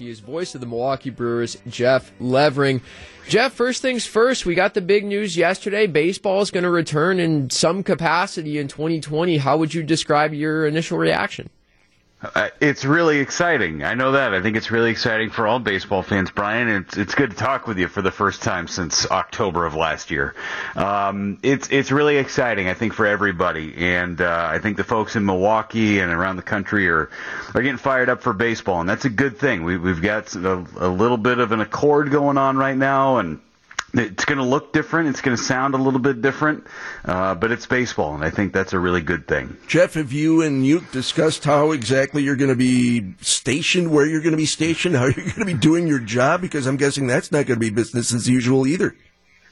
He is voice of the Milwaukee Brewers, Jeff Levering. Jeff, first things first, we got the big news yesterday. Baseball is going to return in some capacity in 2020. How would you describe your initial reaction? Uh, it's really exciting. I know that. I think it's really exciting for all baseball fans, Brian. It's it's good to talk with you for the first time since October of last year. Um, it's it's really exciting. I think for everybody, and uh, I think the folks in Milwaukee and around the country are are getting fired up for baseball, and that's a good thing. We, we've got a, a little bit of an accord going on right now, and it's going to look different. It's going to sound a little bit different, uh, but it's baseball, and I think that's a really good thing. Jeff, have you and you discussed how exactly you're going to be stationed, where you're going to be stationed, how you're going to be doing your job? Because I'm guessing that's not going to be business as usual either.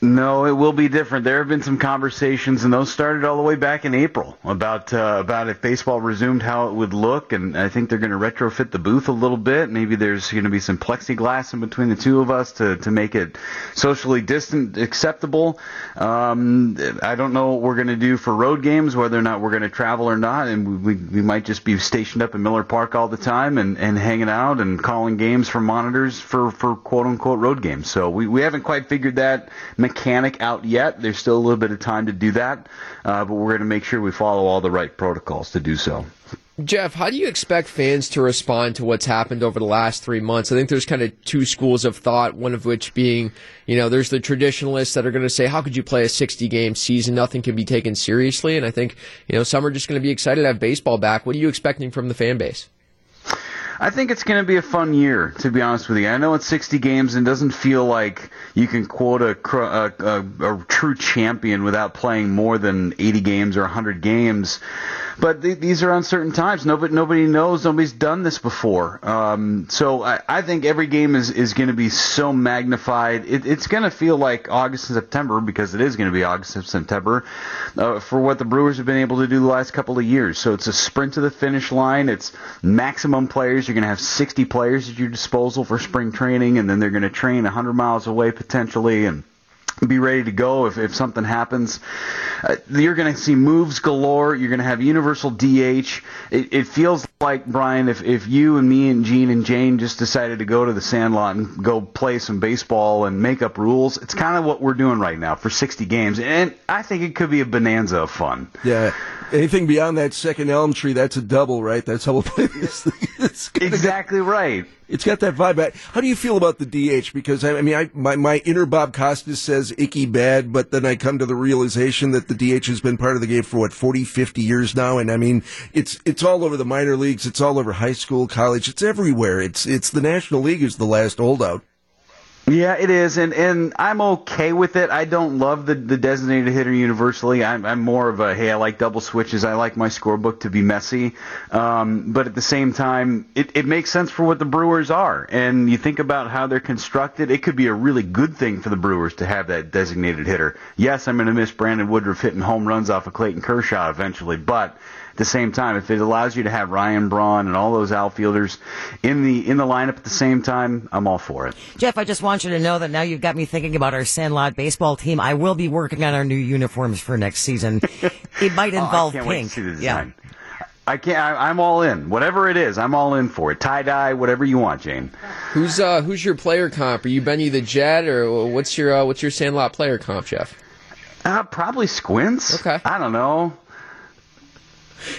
No, it will be different. There have been some conversations, and those started all the way back in April about uh, about if baseball resumed, how it would look. And I think they're going to retrofit the booth a little bit. Maybe there's going to be some plexiglass in between the two of us to to make it socially distant acceptable. Um, I don't know what we're going to do for road games, whether or not we're going to travel or not, and we we might just be stationed up in Miller Park all the time and and hanging out and calling games from monitors for for quote unquote road games. So we we haven't quite figured that mechanic out yet. There's still a little bit of time to do that, uh, but we're going to make sure we follow all the right protocols to do so. Jeff, how do you expect fans to respond to what's happened over the last three months? I think there's kind of two schools of thought, one of which being, you know, there's the traditionalists that are going to say, how could you play a 60 game season? Nothing can be taken seriously. And I think, you know, some are just going to be excited to have baseball back. What are you expecting from the fan base? I think it's going to be a fun year, to be honest with you. I know it's 60 games and doesn't feel like you can quote a, a, a, a true champion without playing more than 80 games or 100 games. But th- these are uncertain times. Nobody, nobody knows. Nobody's done this before. Um, so I, I think every game is, is going to be so magnified. It, it's going to feel like August and September because it is going to be August and September uh, for what the Brewers have been able to do the last couple of years. So it's a sprint to the finish line. It's maximum players. You're going to have 60 players at your disposal for spring training, and then they're going to train 100 miles away potentially and be ready to go if, if something happens. Uh, you're going to see moves galore. You're going to have universal DH. It, it, feels like, Brian, if, if you and me and Gene and Jane just decided to go to the sandlot and go play some baseball and make up rules, it's kind of what we're doing right now for 60 games. And I think it could be a bonanza of fun. Yeah. Anything beyond that second elm tree, that's a double, right? That's how we'll play this thing. exactly right. It's got that vibe. How do you feel about the DH? Because I, mean, I, my my inner Bob Costas says icky bad, but then I come to the realization that the DH has been part of the game for what 40, 50 years now, and I mean, it's it's all over the minor leagues, it's all over high school, college, it's everywhere. It's it's the National League is the last holdout. Yeah, it is, and and I'm okay with it. I don't love the the designated hitter universally. I'm I'm more of a hey, I like double switches. I like my scorebook to be messy, um, but at the same time, it it makes sense for what the Brewers are. And you think about how they're constructed, it could be a really good thing for the Brewers to have that designated hitter. Yes, I'm going to miss Brandon Woodruff hitting home runs off of Clayton Kershaw eventually, but the same time. If it allows you to have Ryan Braun and all those outfielders in the in the lineup at the same time, I'm all for it. Jeff, I just want you to know that now you've got me thinking about our Sandlot baseball team. I will be working on our new uniforms for next season. It might involve oh, pink. Yeah. I can't. I, am all in. Whatever it is, I'm all in for it. Tie dye, whatever you want, Jane. Who's uh Who's your player comp? Are you Benny the Jet, or what's your uh, what's your Sandlot player comp, Jeff? Uh, probably Squints. Okay. I don't know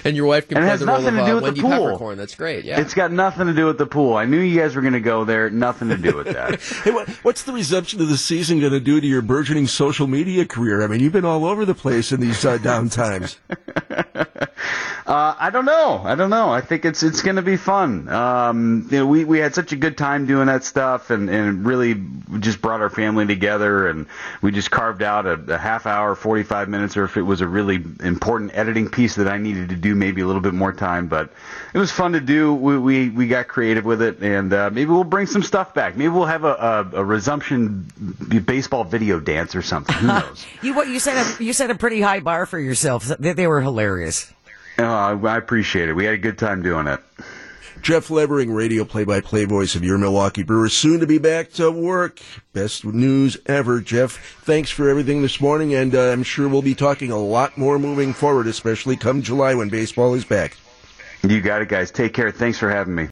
and your wife can and play the role of uh, Wendy Peppercorn. That's great. Yeah, it's got nothing to do with the pool. I knew you guys were going to go there. Nothing to do with that. hey, what, what's the resumption of the season going to do to your burgeoning social media career? I mean, you've been all over the place in these uh, down times. Uh, I don't know. I don't know. I think it's it's going to be fun. Um, you know, we we had such a good time doing that stuff, and and really just brought our family together, and we just carved out a, a half hour, forty five minutes, or if it was a really important editing piece that I needed to do, maybe a little bit more time. But it was fun to do. We we, we got creative with it, and uh, maybe we'll bring some stuff back. Maybe we'll have a, a, a resumption baseball video dance or something. Who knows? you what you set a you set a pretty high bar for yourself. They, they were hilarious. Oh, I appreciate it. We had a good time doing it. Jeff Levering, radio play-by-play voice of your Milwaukee Brewers, soon to be back to work. Best news ever, Jeff. Thanks for everything this morning, and uh, I'm sure we'll be talking a lot more moving forward, especially come July when baseball is back. You got it, guys. Take care. Thanks for having me.